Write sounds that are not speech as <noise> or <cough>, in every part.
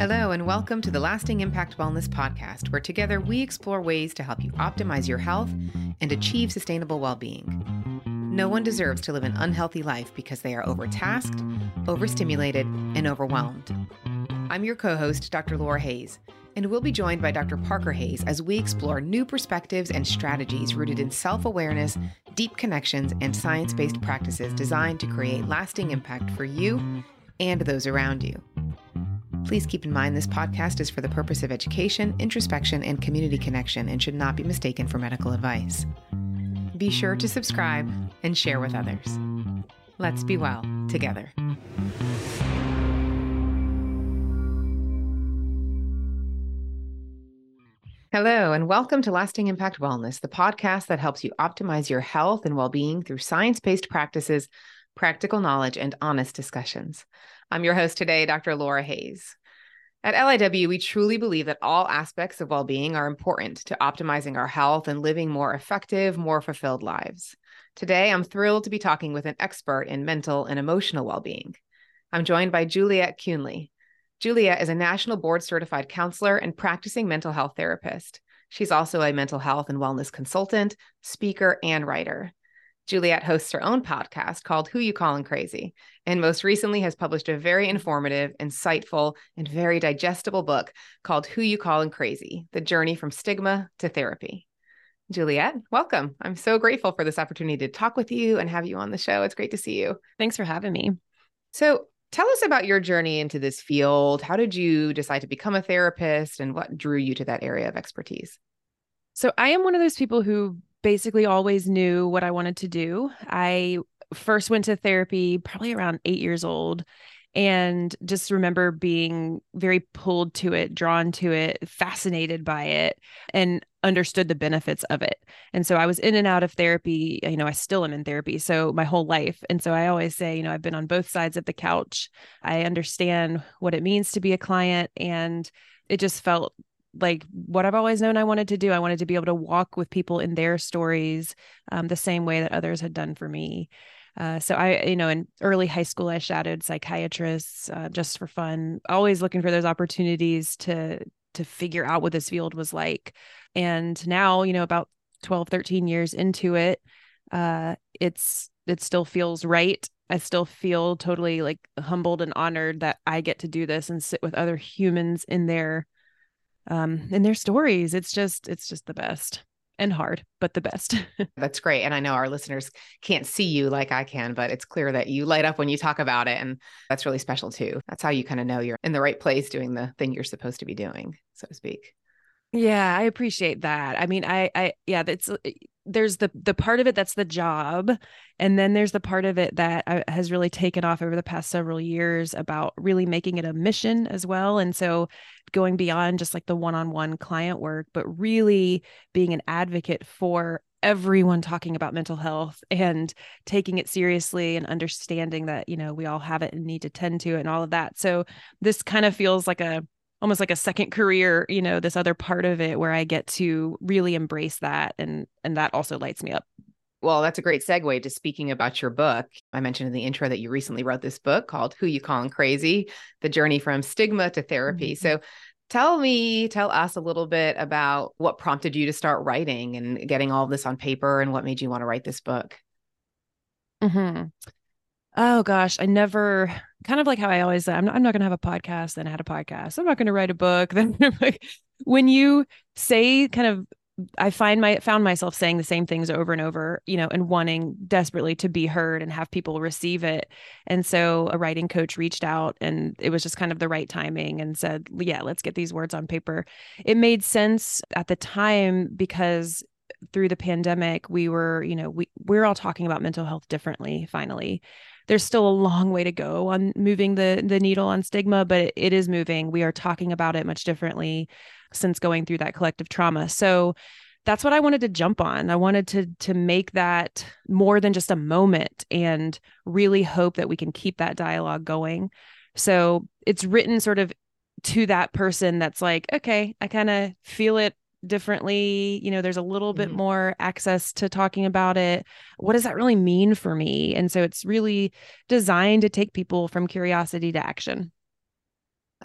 Hello, and welcome to the Lasting Impact Wellness Podcast, where together we explore ways to help you optimize your health and achieve sustainable well being. No one deserves to live an unhealthy life because they are overtasked, overstimulated, and overwhelmed. I'm your co host, Dr. Laura Hayes, and we'll be joined by Dr. Parker Hayes as we explore new perspectives and strategies rooted in self awareness, deep connections, and science based practices designed to create lasting impact for you and those around you. Please keep in mind this podcast is for the purpose of education, introspection, and community connection and should not be mistaken for medical advice. Be sure to subscribe and share with others. Let's be well together. Hello, and welcome to Lasting Impact Wellness, the podcast that helps you optimize your health and well being through science based practices, practical knowledge, and honest discussions. I'm your host today, Dr. Laura Hayes. At LIW, we truly believe that all aspects of well being are important to optimizing our health and living more effective, more fulfilled lives. Today, I'm thrilled to be talking with an expert in mental and emotional well being. I'm joined by Juliet Kuehnle. Juliet is a national board certified counselor and practicing mental health therapist. She's also a mental health and wellness consultant, speaker, and writer. Juliet hosts her own podcast called Who You Callin' Crazy, and most recently has published a very informative, insightful, and very digestible book called Who You Callin' Crazy The Journey from Stigma to Therapy. Juliet, welcome. I'm so grateful for this opportunity to talk with you and have you on the show. It's great to see you. Thanks for having me. So, tell us about your journey into this field. How did you decide to become a therapist and what drew you to that area of expertise? So, I am one of those people who basically always knew what I wanted to do. I first went to therapy probably around eight years old and just remember being very pulled to it, drawn to it, fascinated by it, and understood the benefits of it. And so I was in and out of therapy. You know, I still am in therapy. So my whole life. And so I always say, you know, I've been on both sides of the couch. I understand what it means to be a client. And it just felt like what I've always known I wanted to do. I wanted to be able to walk with people in their stories um, the same way that others had done for me. Uh, so I, you know, in early high school, I shadowed psychiatrists uh, just for fun, always looking for those opportunities to to figure out what this field was like. And now, you know, about 12, 13 years into it, uh, it's it still feels right. I still feel totally like humbled and honored that I get to do this and sit with other humans in their um in their stories it's just it's just the best and hard but the best. <laughs> That's great and i know our listeners can't see you like i can but it's clear that you light up when you talk about it and that's really special too. That's how you kind of know you're in the right place doing the thing you're supposed to be doing so to speak. Yeah i appreciate that. I mean i i yeah that's there's the the part of it that's the job and then there's the part of it that uh, has really taken off over the past several years about really making it a mission as well and so going beyond just like the one-on-one client work but really being an advocate for everyone talking about mental health and taking it seriously and understanding that you know we all have it and need to tend to it and all of that. So this kind of feels like a almost like a second career you know this other part of it where i get to really embrace that and and that also lights me up well that's a great segue to speaking about your book i mentioned in the intro that you recently wrote this book called who you callin' crazy the journey from stigma to therapy mm-hmm. so tell me tell us a little bit about what prompted you to start writing and getting all this on paper and what made you want to write this book mm-hmm. Oh gosh, I never kind of like how I always say, I'm not, I'm not going to have a podcast, then I had a podcast. I'm not going to write a book. <laughs> Then like when you say kind of, I find my found myself saying the same things over and over, you know, and wanting desperately to be heard and have people receive it. And so a writing coach reached out and it was just kind of the right timing and said, yeah, let's get these words on paper. It made sense at the time because through the pandemic we were you know we we're all talking about mental health differently finally there's still a long way to go on moving the the needle on stigma, but it, is moving. We are talking about it much differently since going through that collective trauma. So that's what I wanted to jump on. I wanted to to make that more than just a moment and really hope that we can keep that dialogue going. So it's written sort of to that person that's like, okay, I kind of feel it differently you know there's a little mm-hmm. bit more access to talking about it what does that really mean for me and so it's really designed to take people from curiosity to action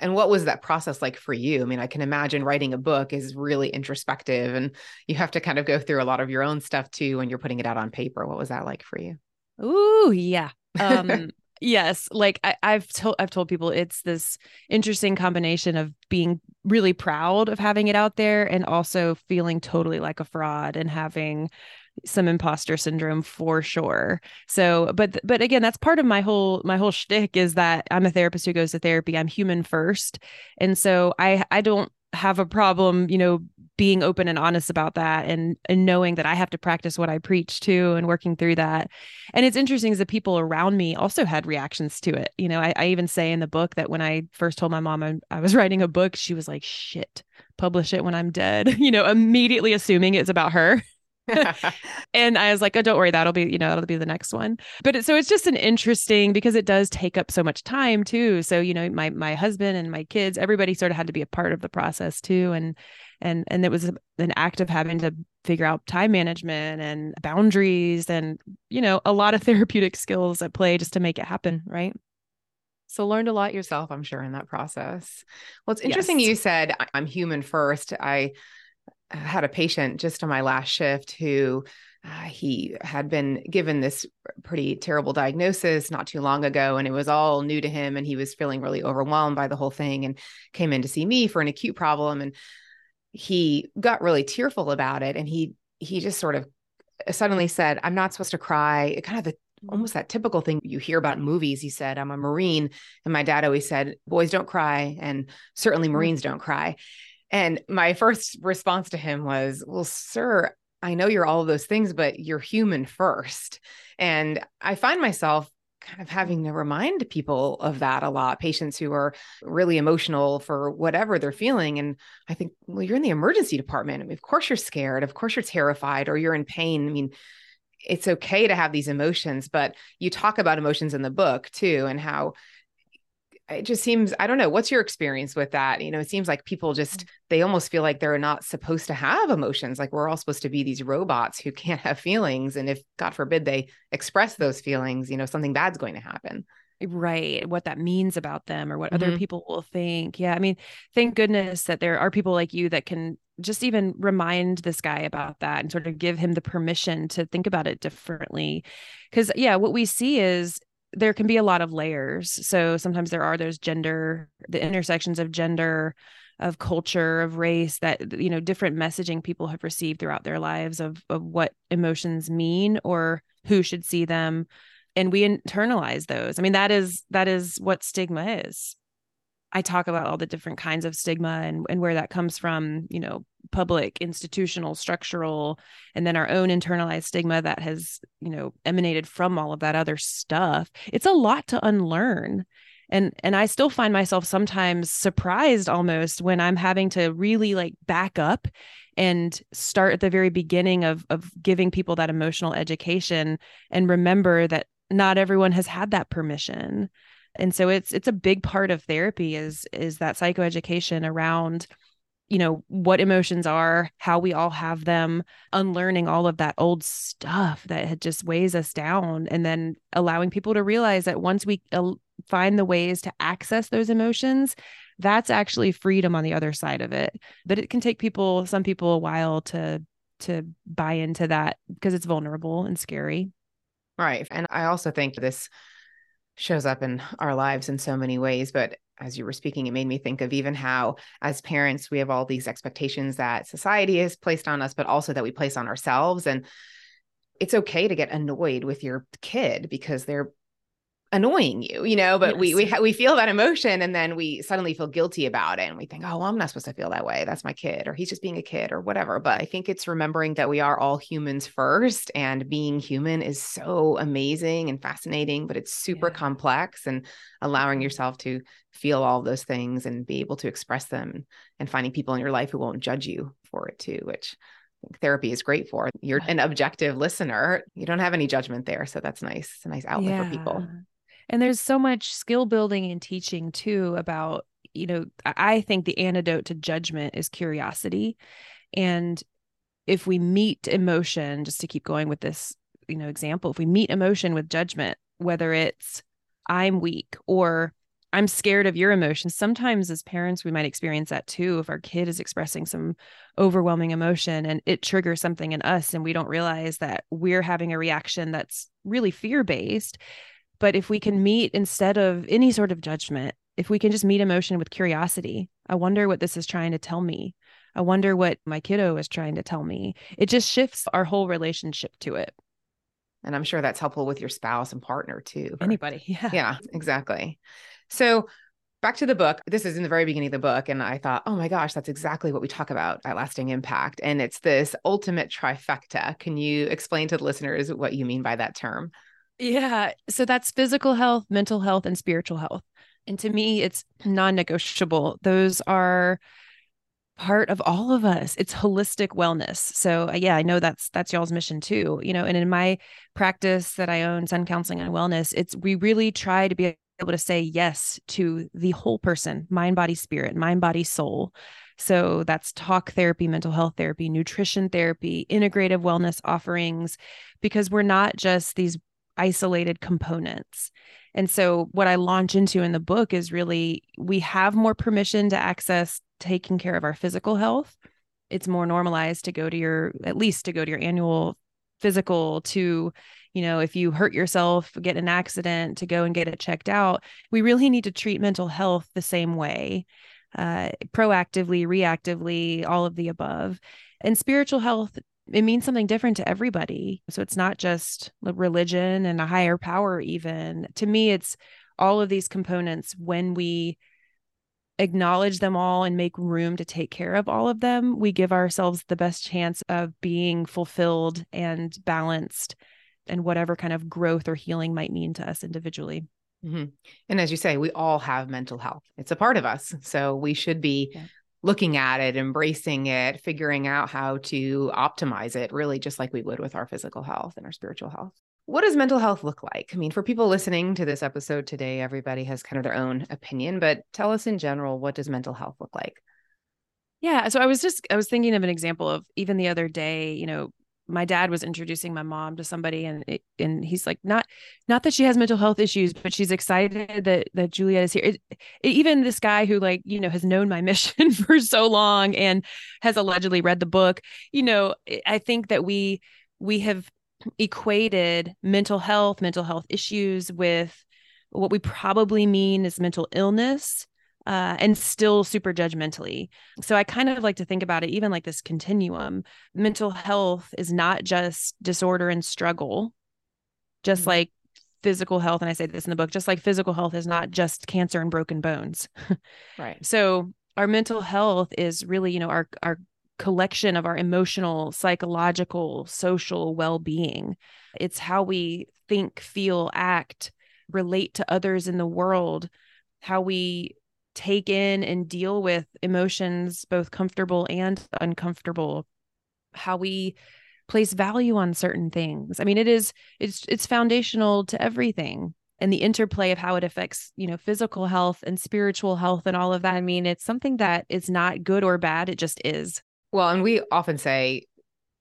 And what was that process like for you? I mean, I can imagine writing a book is really introspective and you have to kind of go through a lot of your own stuff too when you're putting it out on paper. What was that like for you? Ooh, yeah. <laughs> Um yes, like I, I've told I've told people it's this interesting combination of being really proud of having it out there and also feeling totally like a fraud and having some imposter syndrome for sure. So, but but again, that's part of my whole my whole shtick is that I'm a therapist who goes to therapy. I'm human first, and so I I don't have a problem, you know, being open and honest about that and and knowing that I have to practice what I preach too and working through that. And it's interesting is that people around me also had reactions to it. You know, I, I even say in the book that when I first told my mom I, I was <laughs> writing a book, she was like, shit, publish it when I'm dead, <laughs> you know, immediately assuming it's about her. <laughs> and I was like, oh, don't worry, that'll be, you know, that'll be the next one. But it, so it's just an interesting because it does take up so much time too. So, you know, my my husband and my kids, everybody sort of had to be a part of the process too. And and and it was an act of having to figure out time management and boundaries and, you know, a lot of <laughs> therapeutic skills at play just to make it happen. Right. So learned a lot yourself, I'm sure, in that process. Well, it's interesting yes. you said I'm human first. I had a patient just on my last shift who uh, he had been given this pretty terrible diagnosis not too long ago and it was all new to him and he was feeling really overwhelmed by the whole thing and came in to see me for an acute problem and he got really tearful about it and he he just sort of suddenly said i'm not supposed to cry kind of the almost that typical thing you hear about in movies he said i'm a marine and my dad always said boys don't cry and certainly mm. marines don't cry and my first response to him was, Well, sir, I know you're all of those things, but you're human first. And I find myself kind of having to remind people of that a lot patients who are really emotional for whatever they're feeling and i think well you're in the emergency department I mean, of course you're scared of course you're terrified or you're in pain. I mean it's okay to have these emotions but you talk about emotions in the book too and how it just seems i don't know what's your experience with that you know it seems like people just mm. they almost feel like they're not supposed to have emotions like we're all supposed to be these robots who <laughs> can't have feelings and if god forbid they express those feelings you know something bad's going to happen right what that means about them or what mm-hmm. other people will think yeah i mean thank goodness that there are people like you that can just even remind this guy about that and sort of give him the permission to think about it differently because yeah what we see is there can be a lot of layers. So sometimes there are those gender, the intersections of gender, of culture, of race that you know different messaging people have received throughout their lives of of what emotions mean or who should see them and we internalize those. I mean that is that is what stigma is. I talk about all the different kinds of stigma and, and where that comes from, you know, public, institutional, structural, and then our own internalized stigma that has, you know, emanated from all of that other stuff. It's a lot to unlearn. And and I still find myself sometimes surprised almost when I'm having to really like back up and start at the very beginning of of giving people that emotional education and remember that not everyone has had that permission and so it's it's a big part of therapy is is that psychoeducation around you know what emotions are how we all have them unlearning all of that old stuff that just weighs us down and then allowing people to realize that once we uh, find the ways to access those emotions that's actually freedom on the other side of it. But it can take people some people a while to to buy into that because it's vulnerable and scary. Right and i also think this shows up in our lives in so many ways. But as you were speaking, it made me think of even how, as parents, we have all these expectations that society has placed on us, but also that we place on ourselves. And it's okay to get annoyed with your kid because they're annoying you, you know, but yes. we we ha- we feel that emotion and then we suddenly feel guilty about it and we think, "Oh, well, I'm not supposed to feel that way. That's my kid or he's just being a kid or whatever." But I think it's remembering that we are all humans first and being human is so amazing and fascinating, but it's super yeah. complex and allowing mm-hmm. yourself to feel all those things and be able to express them and finding people in your life who won't judge you for it too, which therapy is great for. You're an objective listener. You don't have any judgment there. So that's nice. It's a nice outlet yeah. for people. And there's so much skill building and teaching too about, you know, I think the antidote to judgment is curiosity. And if we meet emotion, just to keep going with this, you know, example, if we meet emotion with judgment, whether it's I'm weak or I'm scared of your emotions. Sometimes as parents, we might experience that too. If our kid is expressing some overwhelming emotion and it triggers something in us, and we don't realize that we're having a reaction that's really fear based. But if we can meet instead of any sort of judgment, if we can just meet emotion with curiosity, I wonder what this is trying to tell me. I wonder what my kiddo is trying to tell me. It just shifts our whole relationship to it. And I'm sure that's helpful with your spouse and partner too. Anybody. Yeah. Yeah, exactly. So back to the book. This is in the very beginning of the book. And I thought, oh my gosh, that's exactly what we talk about at Lasting Impact. And it's this ultimate trifecta. Can you explain to the listeners what you mean by that term? Yeah. So that's physical health, mental health, and spiritual health. And to me, it's non negotiable. Those are part of all of us it's holistic wellness so yeah i know that's that's y'all's mission too you know and in my practice that i own sun counseling and wellness it's we really try to be able to say yes to the whole person mind body spirit mind body soul so that's talk therapy mental health therapy nutrition therapy integrative wellness offerings because we're not just these isolated components. And so what i launch into in the book is really we have more permission to access taking care of our physical health. It's more normalized to go to your at least to go to your annual physical to you know if you hurt yourself get an accident to go and get it checked out. We really need to treat mental health the same way uh, proactively reactively all of the above. And spiritual health it means something different to everybody so it's not just religion and a higher power even to me it's all of these components when we acknowledge them all and make room to take care of all of them, we give ourselves the best chance of being fulfilled and balanced and whatever kind of growth or healing might mean to us individually. Mm-hmm. And as you say, we all have mental health. It's a part of us. So we should be yeah. Looking at it, embracing it, figuring out how to optimize it, really just like we would with our physical health and our spiritual health. What does mental health look like? I mean, for people listening to this episode today, everybody has kind of their own opinion, but tell us in general, what does mental health look like? Yeah. So I was just, I was thinking of an example of even the other day, you know, my dad was introducing my mom to somebody and it, and he's like not not that she has mental health issues but she's excited that that Juliet is here it, it, even this guy who like you know has known my <laughs> mission for so long and has allegedly read the book you know I think that we we have equated mental health, mental health issues with what we probably mean is mental illness. Uh, and still super judgmentally. So I kind of like to think about it even like this continuum. Mental health is not just disorder and struggle, just mm-hmm. like physical health. And I say this in the book, just like physical health is not just cancer and broken bones. <laughs> right. So our mental health is really, you know, our our collection of our emotional, psychological, social well being. It's how we think, feel, act, relate to others in the world, how we take in and deal with emotions, both comfortable and uncomfortable, how we place value on certain things. I mean, it is it's it's foundational to everything and the interplay of how it affects you know physical health and spiritual health and all of that i mean it's something that is not good or bad it just is well, and we often say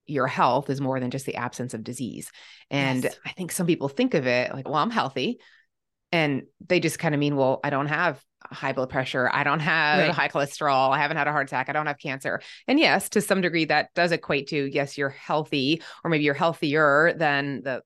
your health is more than just the absence of disease. And yes. I think some people think of it like, well, I'm healthy. And they just kind of mean, well, I don't have high blood pressure. I don't have right. high cholesterol. I haven't had a heart attack. I don't have cancer. And yes, to some degree, that does equate to, yes, you're healthy, or maybe you're healthier than the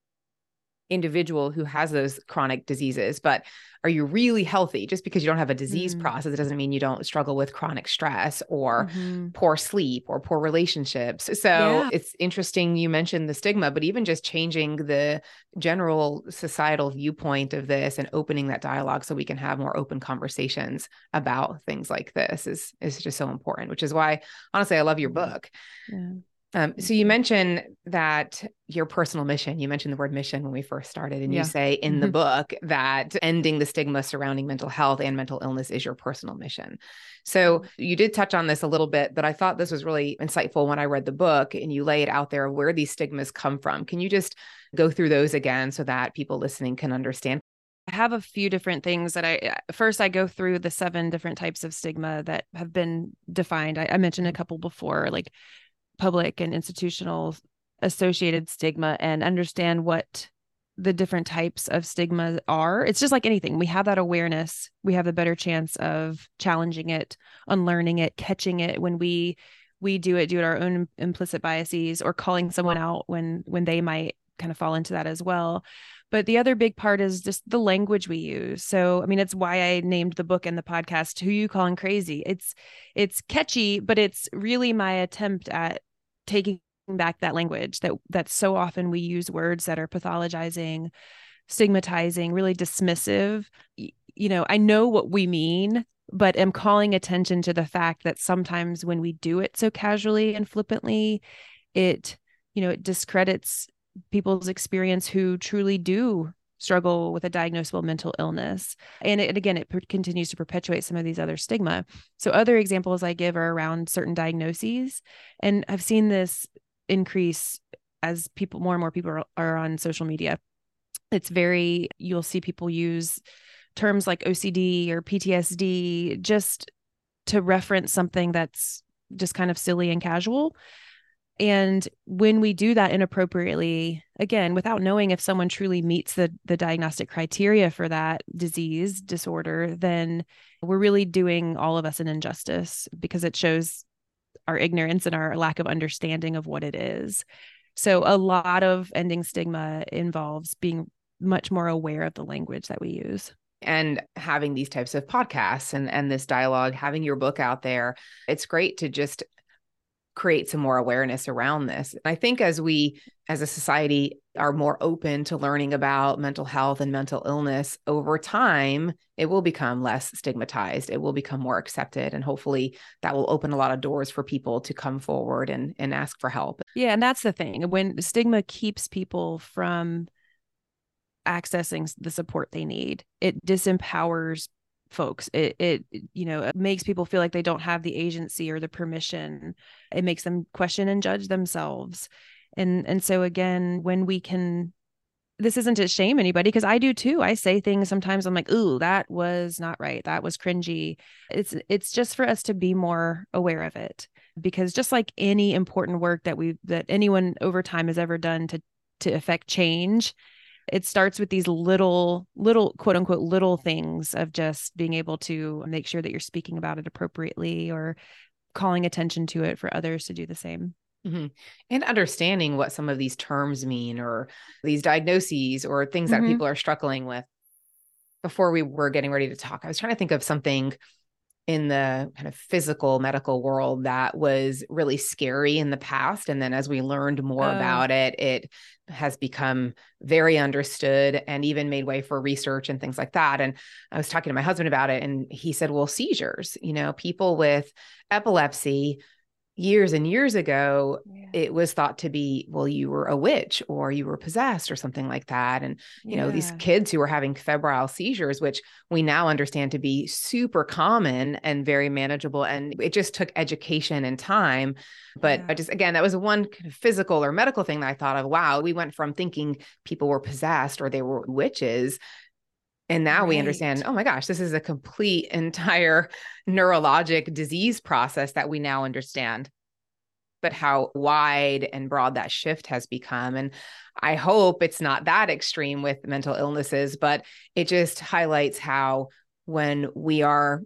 individual who has those chronic diseases. But are you really healthy? Just because you don't have a disease mm. process, it doesn't mean you don't struggle with chronic stress or mm-hmm. poor sleep or poor relationships. So yeah. it's interesting you mentioned the stigma, but even just changing the general societal viewpoint of this and opening that dialogue so we can have more open conversations about things like this is is just so important, which is why honestly I love your mm-hmm. book. Yeah. Um, so you mentioned that your personal mission, you mentioned the word mission when we first started, and yeah. you say in mm-hmm. the book that ending the stigma surrounding mental health and mental illness is your personal mission. So you did touch on this a little bit, but I thought this was really insightful when I read the book and you lay it out there where these stigmas come from. Can you just go through those again so that people listening can understand? I have a few different things that I first I go through the seven different types of stigma that have been defined. I, I mentioned a couple before, like public and institutional associated stigma and understand what the different types of stigma are. It's just like anything. We have that awareness, we have a better chance of challenging it, unlearning it, catching it when we we do it do it our own implicit biases or calling someone out when when they might kind of fall into that as well. But the other big part is just the language we use. So, I mean, it's why I named the book and the podcast "Who You Calling Crazy." It's it's catchy, but it's really my attempt at taking back that language that that so often we use words that are pathologizing, stigmatizing, really dismissive. You know, I know what we mean, but am calling attention to the fact that sometimes when we do it so casually and flippantly, it you know, it discredits people's experience who truly do struggle with a diagnosable mental illness. And it, again, it per- continues to perpetuate some of these other stigma. So, other examples I give are around certain diagnoses. And I've seen this increase as people, more and more people are, are on social media. It's very, you'll see people use terms like OCD or PTSD just to reference something that's just kind of silly and casual. And when we do that inappropriately, again, without knowing if someone truly meets the, the diagnostic criteria for that disease disorder, then we're really doing all of us an injustice because it shows our ignorance and our lack of understanding of what it is. So, a lot of ending stigma involves being much more aware of the language that we use and having these types of podcasts and and this dialogue having your book out there it's great to just create some more awareness around this. I think as we as a society are more open to learning about mental health and mental illness over time, it will become less stigmatized. It will become more accepted and hopefully that will open a lot of doors for people to come forward and and ask for help. Yeah, and that's the thing. When stigma keeps people from accessing the support they need, it disempowers folks it it you know it makes people feel like they don't have the agency or the permission it makes them question and judge themselves and and so again when we can this isn't to shame anybody because I do too. I say things sometimes I'm like, "Ooh, that was not right. That was cringy." It's it's just for us to be more aware of it because just like any important work that we that anyone over time has ever done to to affect change, it starts with these little little quote unquote little things of just being able to make sure that you're speaking about it appropriately or calling attention to it for others to do the same mm-hmm. and understanding what some of these terms mean or these diagnoses or things that mm-hmm. people are struggling with before we were getting ready to talk i was trying to think of something in the kind of physical medical world that was really scary in the past and then as we learned more uh, about it it has become very understood and even made way for research and things like that. And i was talking to my husband about it and he said well seizures you know people with epilepsy years and years ago yeah. it was thought to be well you were a witch or you were possessed or something like that and you yeah. know these kids who were having febrile seizures which we now understand to be super common and very manageable and it just took education and time but yeah. i just again that was one kind of physical or medical thing that i thought of wow we went from thinking people were possessed or they were witches and now right. we understand, oh my gosh, this is a complete <laughs> entire neurologic disease process that we now understand. But how wide and broad that shift has become. And I hope it's not that extreme with mental illnesses, but it just highlights how when we are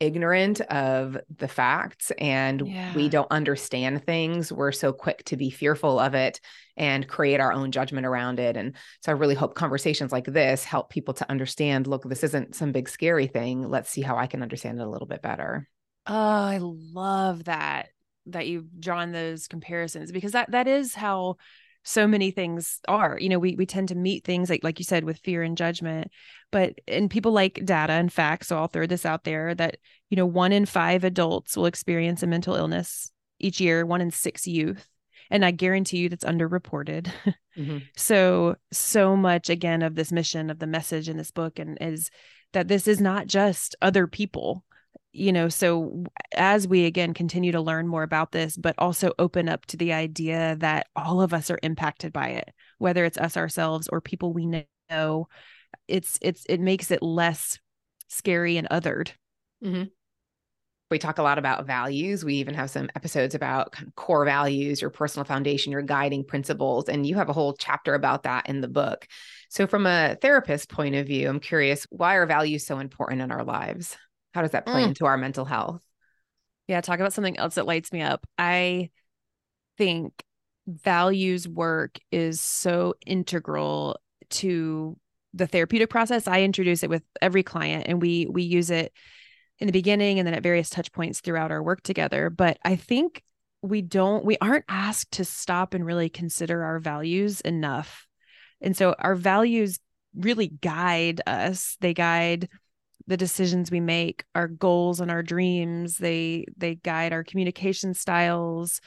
ignorant of the facts and yeah. we don't understand things, we're so quick to be fearful of it and create our own judgment around it. And so I really hope conversations like this help people to understand look, this isn't some big scary thing. Let's see how I can understand it a little bit better. Oh, I love that that you've drawn those comparisons because that that is how so many things are you know we we tend to meet things like like you said with fear and judgment but and people like data and facts so i'll throw this out there that you know one in five adults will experience a mental illness each year one in six youth and i guarantee you that's underreported <laughs> mm-hmm. so so much again of this mission of the message in this book and is that this is not just other people you know so as we again continue to learn more about this but also open up to the idea that all of us are impacted by it whether it's us ourselves or people we know it's it's it makes it less scary and othered mm-hmm. We talk a lot about values. We even have some episodes about kind of core values, your personal foundation, your guiding principles. And you have a whole chapter about that in the book. So, from a therapist point of view, I'm curious why are values so important in our lives? How does that play mm. into our mental health? Yeah, talk about something else that lights me up. I think values work is so integral to the therapeutic process. I introduce it with every client and we we use it in the beginning and then at various touch points throughout our work together. But I think we don't, we aren't asked to stop and really consider our values enough. And so our values really guide us. They guide the decisions we make, our goals and our dreams. They they guide our communication styles.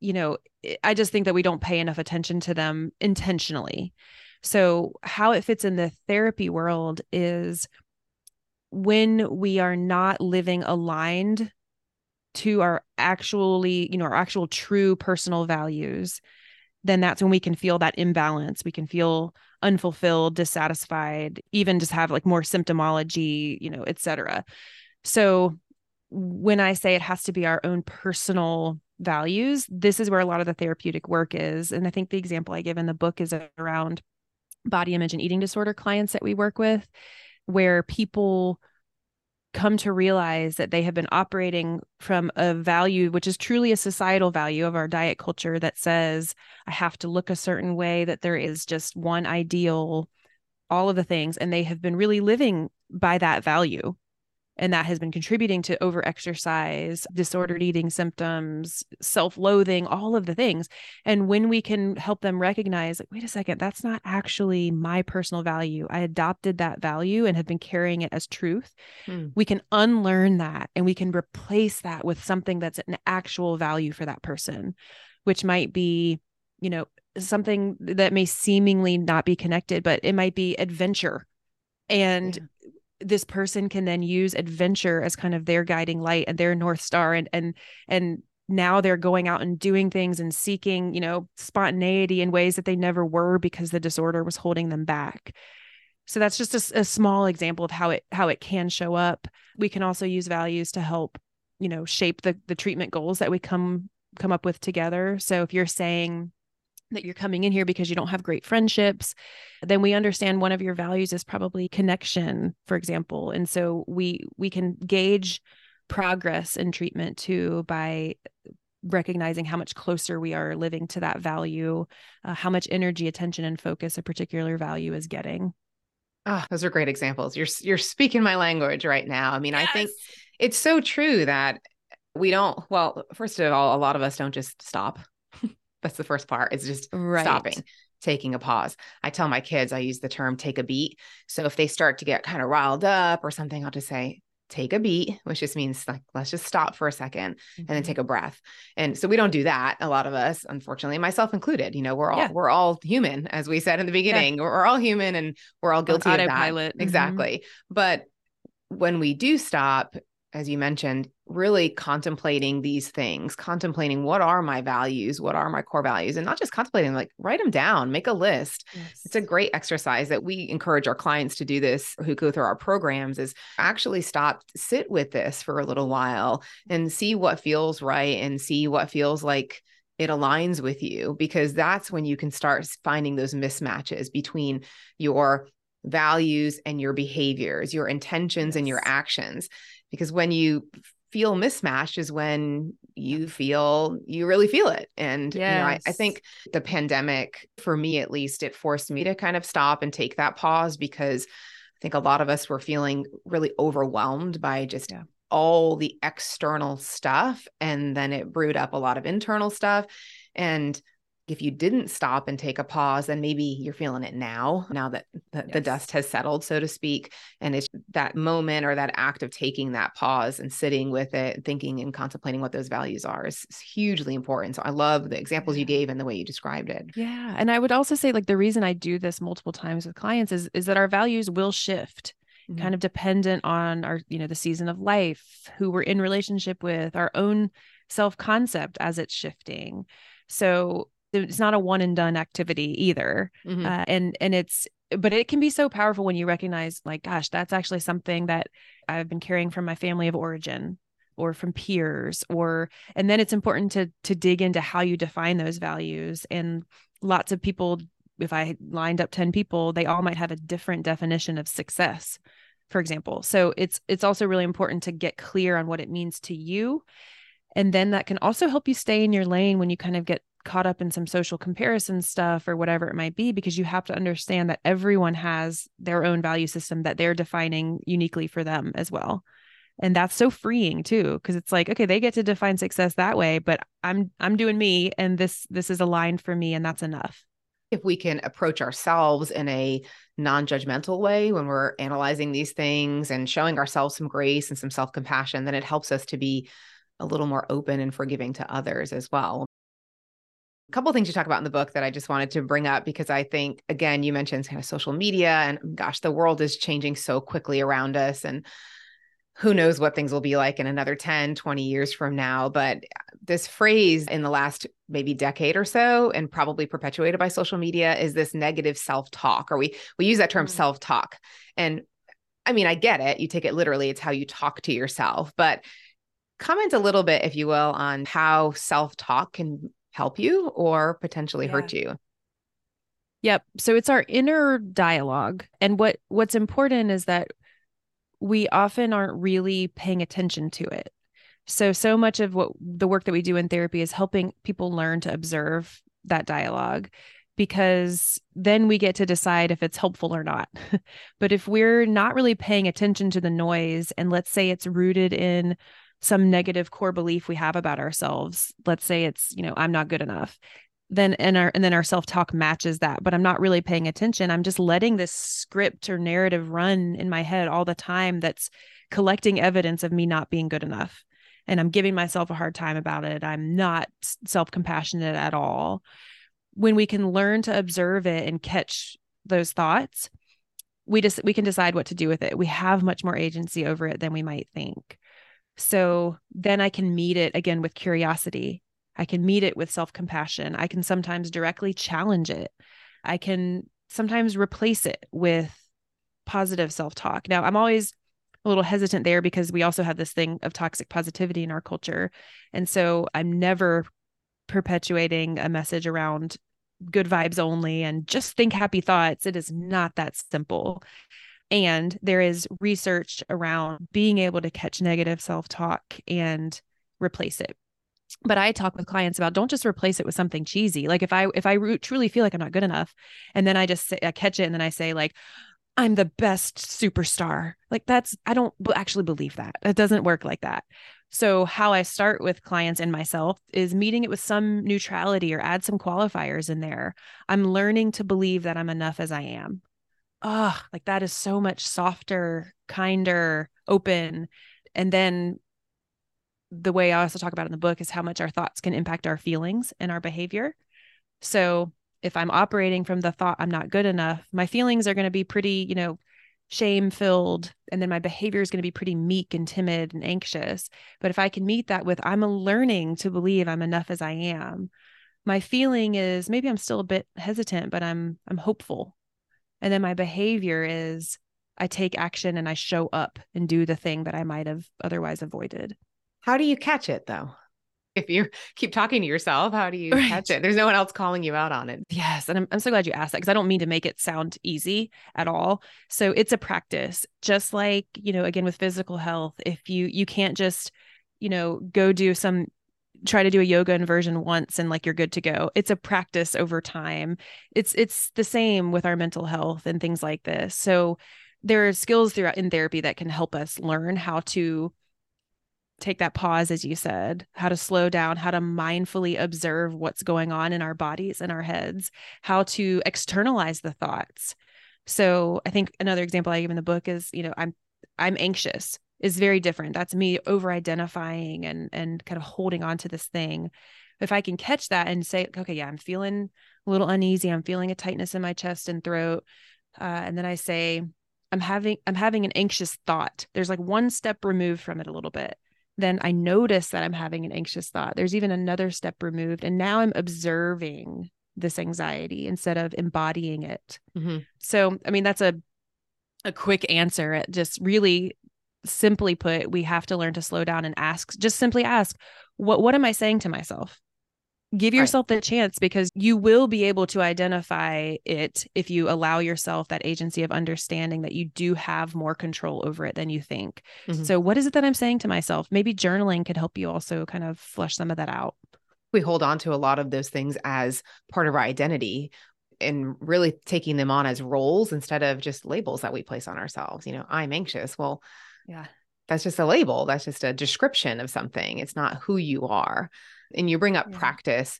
You know, I just think that we don't pay enough attention to them intentionally. So, how it fits in the therapy world is when we are not living aligned to our actually, you know, our actual true personal values, then that's when we can feel that imbalance. We can feel unfulfilled, dissatisfied, even just have like more symptomology, you know, et cetera. So when I say it has to be our own personal values, this is where a lot of the therapeutic work is. And I think the example I give in the book is around body image and eating disorder clients that we work with where people come to realize that they have been operating from a value which is truly a societal value of our diet culture that says i have to look a certain way that there is just one ideal all of the things and they have been really living by that value and that has been contributing to overexercise disordered eating symptoms self-loathing all of the things. And when we can help them recognize like wait a second that's not actually my personal value. I adopted that value and have been carrying it as truth hmm. we can unlearn that and we can replace that with something that's an actual value for that person which might be you know something that may seemingly not be connected but it might be adventure. And yeah this person can then use adventure as kind of their guiding light and their north star and and and now they're going out and doing things and seeking you know spontaneity in ways that they never were because the disorder was holding them back. So that's just a, a small example of how it how it can show up. We can also use values to help you know shape the the treatment goals that we come come up with together. So if you're saying that you're coming in here because you don't have great friendships, then we understand one of your values is probably connection, for example. And so we we can gauge progress in treatment too by recognizing how much closer we are living to that value, uh, how much energy, attention, and focus a particular value is getting. Oh, those are great examples. You're you're speaking my language right now. I mean, yes. I think it's so true that we don't. Well, first of all, a lot of us don't just stop that's the first part. It's just right. stopping, taking a pause. I tell my kids, I use the term take a beat. So if they start to get kind of riled up or something, I'll just say, take a beat, which just means like, let's just stop for a 2nd mm-hmm. and then mm-hmm. take a breath. And so we don't do that. A lot of us, unfortunately, myself included, you know, we're all, yeah. we're all human, as we said in the beginning, yeah. we're all human and we're all guilty of that. Mm-hmm. Exactly. But when we do stop, as you mentioned, really contemplating these things, contemplating what are my values, what are my core values, and not just contemplating, like write them down, make a list. Yes. It's a great exercise that we encourage our clients to do this who go through our programs is actually stop, sit with this for a little while and see what feels right and see what feels like it aligns with you because that's when you can start finding those mismatches between your values and your behaviors, your intentions yes. and your actions. Because when you feel mismatched is when you feel you really feel it. And yes. you know, I, I think the pandemic, for me at least, it forced me to kind of stop and take that pause because I think a lot of us were feeling really overwhelmed by just yeah. all the external stuff. And then it brewed up a lot of internal stuff. And if you didn't stop and take a pause, then maybe you're feeling it now, now that the, yes. the, dust has settled, so to speak. And it's that moment or that act of taking that pause and sitting with it, thinking and contemplating what those values are is, is hugely important. So I love the examples you gave and the way you described it. Yeah. And I would also say like the reason I do this multiple times with clients is, is that our values will shift. Mm-hmm. kind of dependent on our you know the season of life who we're in relationship with our own self concept as it's shifting so it's not a one and done activity either. Mm-hmm. uh, and and it's but it can be so powerful when you recognize like gosh that's actually something that i've been carrying from my family of origin or from peers or and then it's important to to dig into how you define those values. And lots of people if i lined up 10 people they all might have a different definition of success for example. So it's it's also really important to get clear on what it means to you. And then that can also help you stay in your lane when you kind of get caught up in some social comparison stuff or whatever it might be because you have to understand that everyone has their own value system that they're defining uniquely for them as well. And that's so freeing too because it's like okay they get to define success that way but i'm i'm doing me and this this is aligned for me and that's enough. If we can approach ourselves in a non-judgmental way when we're analyzing these things and showing ourselves some grace and some self-compassion then it helps us to be a little more open and forgiving to others as well a couple things you talk about in the book that I just wanted to bring up because I think again you mentioned kind of social media and gosh the world is changing so quickly around us and who knows what things will be like in another 10 20 years from now. But this phrase in the last maybe decade or so and probably perpetuated by social media is this negative self-talk or we we use that term mm. self-talk. And i mean i get it. You take it literally it's how you talk to yourself. But comment a little bit if you will on how self-talk can help you or potentially yeah. hurt you yep so it's our inner dialogue and what what's important is that we often aren't really paying attention to it. So, so much of what the work that we do in therapy is helping people learn to observe that dialogue because then we get to decide if it's helpful or not. <laughs> but if we're not really paying attention to the noise, and let's say it's rooted in some negative core belief we have about ourselves, let's say it's, you know, I'm not good enough then and our and then our self-talk matches that but i'm not really paying attention. I'm just letting this script or narrative run in my head all the time that's collecting evidence of me not being good enough. And i'm giving myself a hard time about it. I'm not self-compassionate at all. When we can learn to observe it and catch those thoughts we just we can decide what to do with it. We have much more agency over it than we might think so then i can meet it again with curiosity I can meet it with self compassion. I can sometimes directly challenge it. I can sometimes replace it with positive self talk. Now, I'm always a little hesitant there because we also have this thing of toxic positivity in our culture. And so I'm never perpetuating a message around good vibes only and just think happy thoughts. It is not that simple. And there is research around being able to catch negative self talk and replace it. But i talk with clients about don't just replace it with something cheesy. Like if i if i re- truly feel like i'm not good enough and then i just say, I catch it and then i say like i'm the best superstar like that's i don't actually believe that. It doesn't work like that. So how i start with clients and myself is meeting it with some neutrality or add some qualifiers in there. I'm learning to believe that i'm enough as i am oh like that is so much softer kinder open and then the way I also talk about in the book is how much our thoughts can impact our feelings and our behavior. So if I'm operating from the thought I'm not good enough, my feelings are going to be pretty, you know, shame filled. And then my behavior is going to be pretty meek and timid and anxious. But if I can meet that with, I'm learning to believe I'm enough as I am, my feeling is maybe I'm still a bit hesitant, but I'm, I'm hopeful. And then my behavior is I take action and I show up and do the thing that I might have otherwise avoided. How do you catch it though? If you keep talking to yourself, how do you right. catch it? There's no one else calling you out on it. Yes. And I'm, I'm so glad you asked that because I don't mean to make it sound easy at all. So it's a practice, just like, you know, again, with physical health, if you, you can't just, you know, go do some try to do a yoga inversion once and like you're good to go. It's a practice over time. It's it's the same with our mental health and things like this. So there are skills throughout in therapy that can help us learn how to take that pause, as you said, how to slow down, how to mindfully observe what's going on in our bodies and our heads, how to externalize the thoughts. So I think another example I give in the book is, you know, I'm I'm anxious is very different. That's me over identifying and and kind of holding on to this thing. If I can catch that and say, okay, yeah, I'm feeling a little uneasy. I'm feeling a tightness in my chest and throat. Uh, and then I say, I'm having I'm having an anxious thought. There's like one step removed from it a little bit then I notice that I'm having an anxious thought. There's even another step removed. And now I'm observing this anxiety instead of embodying it. Mm-hmm. So, I mean, that's a a quick answer at just really simply put, we have to learn to slow down and ask, just simply ask, what what am I saying to myself? Give yourself right. the chance because you will be able to identify it if you allow yourself that agency of understanding that you do have more control over it than you think. Mm-hmm. So, what is it that I'm saying to myself? Maybe journaling could help you also kind of flush some of that out. We hold on to a lot of those things as part of our identity and really taking them on as roles instead of just labels that we place on ourselves. You know, I'm anxious. Well, yeah, that's just a label. That's just a description of something. It's not who you are. And you bring up yeah. practice.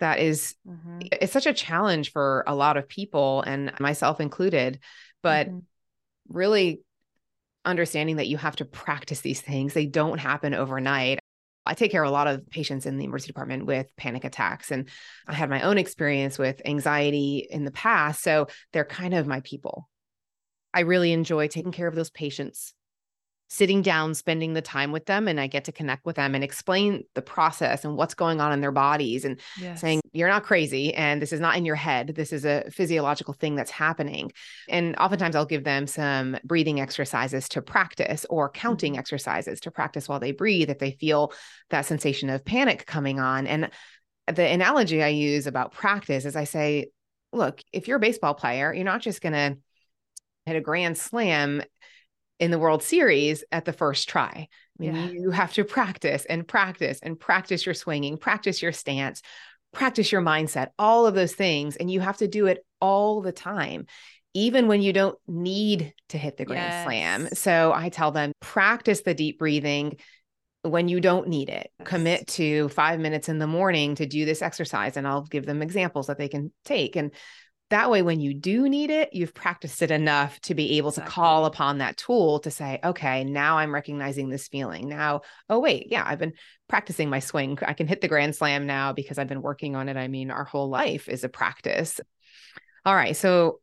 That is, mm-hmm. it's such a challenge for a lot of people and myself included. But mm-hmm. really understanding that you have to practice these things, they don't happen overnight. I take care of a lot of patients in the emergency department with panic attacks. And I had my own experience with anxiety in the past. So they're kind of my people. I really enjoy taking care of those patients sitting down, spending the time with them, and I get to connect with them and explain the process and what's going on in their bodies and yes. saying, You're not crazy. And this is not in your head. This is a physiological thing that's happening. And oftentimes I'll give them some breathing exercises to practice or counting mm-hmm. exercises to practice while they breathe if they feel that sensation of panic coming on. And the analogy I use about practice is I say, Look, if you're a baseball player, you're not just going to hit a grand slam in the World Series at the first try. I mean, yeah. you have to practice and practice and practice your swinging, practice your stance, practice your mindset, all of those things. And you have to do it all the time, even when you don't need to hit the grand yes. slam. So I tell them practice the deep breathing when you don't need it. Yes. Commit to five minutes in the morning to do this exercise. And I'll give them examples that they can take. And that way, when you do need it, you've practiced it enough to be able exactly. to call upon that tool to say, okay, now I'm recognizing this feeling. Now, oh, wait, yeah, I've been practicing my swing. I can hit the grand slam now because I've been working on it. I mean, our whole life is a practice. All right. So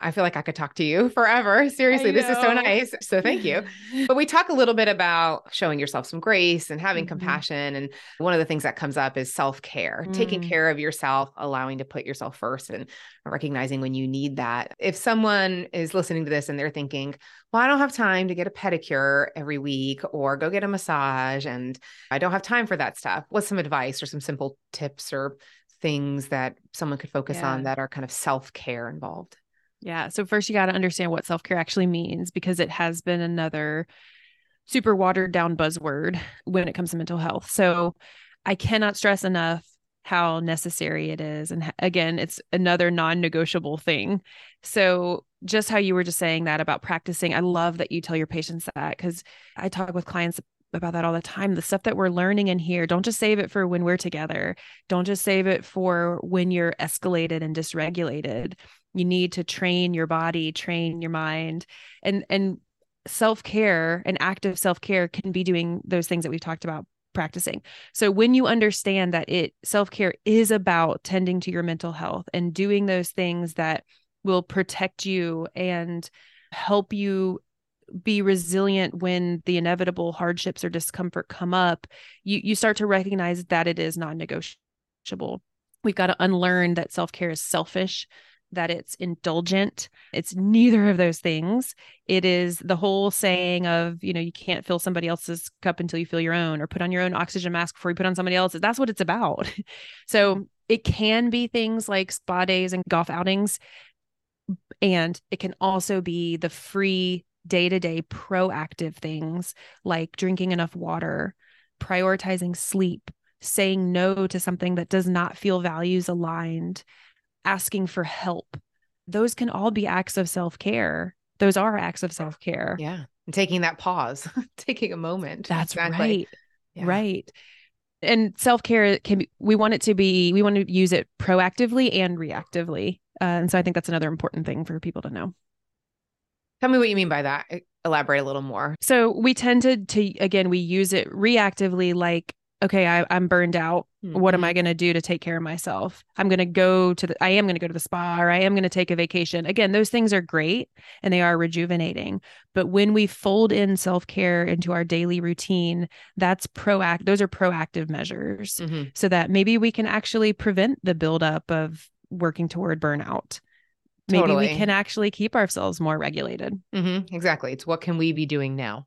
I feel like I could talk to you <laughs> forever. Seriously, this is so nice. So thank you. <laughs> but we talk a little bit about showing yourself some grace and having mm-hmm. compassion. And one of the things that comes up is self care, mm. taking care of yourself, allowing to put yourself first and recognizing when you need that. If someone is listening to this and they're thinking, well, I don't have time to get a pedicure every week or go get a massage and I don't have time for that stuff, what's some advice or some simple tips or things that someone could focus yeah. on that are kind of self care involved? Yeah. So first you got to understand what self-care actually means because it has been another super watered down buzzword when it comes to mental health. So I cannot stress enough how necessary it is and again it's another non-negotiable thing. So just how you were just saying that about practicing, I love that you tell your patients that cuz I talk with clients about that all the time. The stuff that we're learning in here, don't just save it for when we're together. Don't just save it for when you're escalated and dysregulated you need to train your body train your mind and and self-care and active self-care can be doing those things that we've talked about practicing. So when you understand that it self-care is about tending to your mental health and doing those things that will protect you and help you be resilient when the inevitable hardships or discomfort come up, you you start to recognize that it is non-negotiable. We've got to unlearn that self-care is selfish that it's indulgent. It's neither of those things. It is the whole saying of, you know, you can't fill somebody else's cup until you fill your own, or put on your own oxygen mask before you put on somebody else's. That's what it's about. <laughs> so mm-hmm. it can be things like spa days and golf outings. And it can also be the free day to day proactive things like drinking enough water, prioritizing sleep, saying no to something that does not feel values aligned, asking for help. Those can all be acts of self care. Those are acts of self care. Yeah. And taking that pause, <laughs> taking a moment. That's exactly. right. Yeah. Right. And self care can be, we want it to be, we want to use it proactively and reactively. Uh, and so I think that's another important thing for people to know. Tell me what you mean by that. Elaborate a little more. So we tend to, to, again, we use it reactively, like okay, I, am burned out. Mm-hmm. What am I mm-hmm. going to do to take care of myself? I'm going to go to the, I am going to go to the spa or I am going to take a vacation. Again, those things are great and they are rejuvenating. But when we fold in self care into our daily routine, that's proact, those are proactive measures mm-hmm. so that maybe we can actually prevent the buildup of working toward burnout. Maybe totally. we can actually keep ourselves more regulated. Mm-hmm. Exactly. It's what can we be doing now?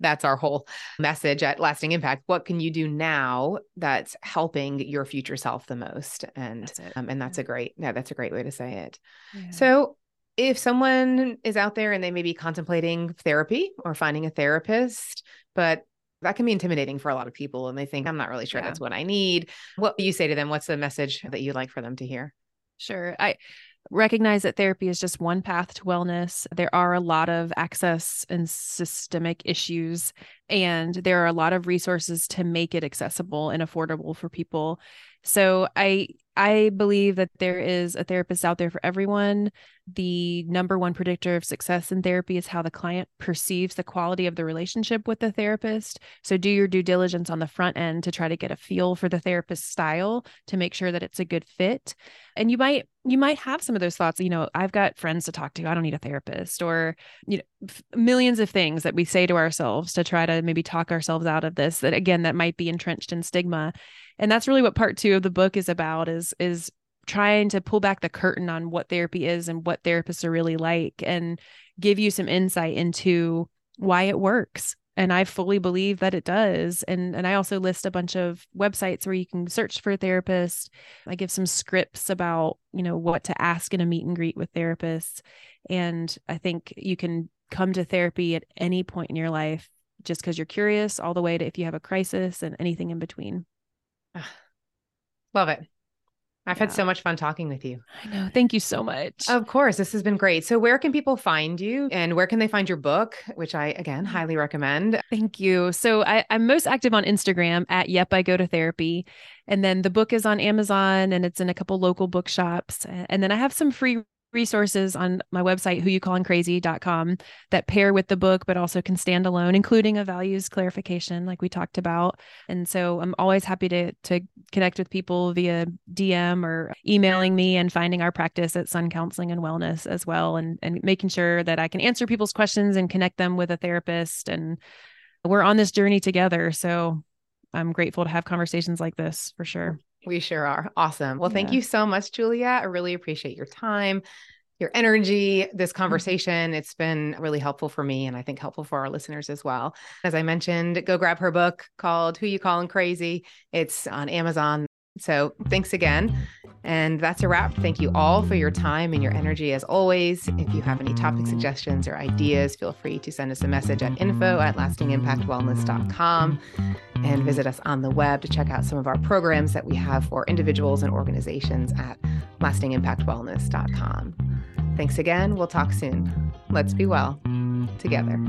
That's our whole message at Lasting Impact. What can you do now that's helping your future self the most? And that's um, and that's a great yeah, that's a great way to say it. Yeah. So if someone is out there and they may be contemplating therapy or finding a therapist, but that can be intimidating for a lot of people and they think I'm not really sure yeah. that's what I need. What you say to them? What's the message that you'd like for them to hear? Sure. I recognize that therapy is just one path to wellness. There are a lot of access and systemic issues, and there are a lot of resources to make it accessible and affordable for people. So I I believe that there is a therapist out there for everyone. The number one predictor of success in therapy is how the client perceives the quality of the relationship with the therapist. So do your due diligence on the front end to try to get a feel for the therapist style to make sure that it's a good fit. And you might you might have some of those thoughts, you know, I've got friends to talk to. I don't need a therapist or you know millions of things that we say to ourselves to try to maybe talk ourselves out of this that again that might be entrenched in stigma and that's really what part two of the book is about is is trying to pull back the curtain on what therapy is and what therapists are really like and give you some insight into why it works. And i fully believe that it does. And and i also list a bunch of websites where you can search for a therapist. I give some scripts about you know what to ask in a meet and greet with therapists. And i think you can come to therapy at any point in your life just because you're curious all the way to if you have a crisis and anything in between <sighs> Love it. I've yeah. had so much fun talking with you. I know. Thank you so much. Of course. This has been great. So, where can people find you and where can they find your book, which I, again, mm. highly recommend? Thank you. So, I, am most active on Instagram at Yep, I Go to Therapy. And then the book is on Amazon and it's in a couple local bookshops. And then I have some free resources on my website, whoyoucallingcrazy.com, that pair with the book, but also can stand alone, including a values clarification, like we talked about. And so I'm always happy to to connect with people via DM or emailing me and finding our practice at Sun Counseling and Wellness as well, and and making sure that I can answer people's questions and connect them with a therapist. And we're on this journey together. So I'm grateful to have conversations like this for sure. We sure are. Awesome. Well, yeah. thank you so much, Juliet. I really appreciate your time, your energy, this <laughs> conversation. It's been really helpful for me and I think helpful for our listeners as well. As I mentioned, go grab her book called Who You Calling Crazy. It's on Amazon. So thanks again. And that's a wrap. Thank you all for your time and your energy as always. If you have any topic suggestions or ideas, feel free to send us a message at info at lastingimpactwellness.com and visit us on the web to check out some of our programs that we have for individuals and organizations at lastingimpactwellness.com. Thanks again. We'll talk soon. Let's be well together.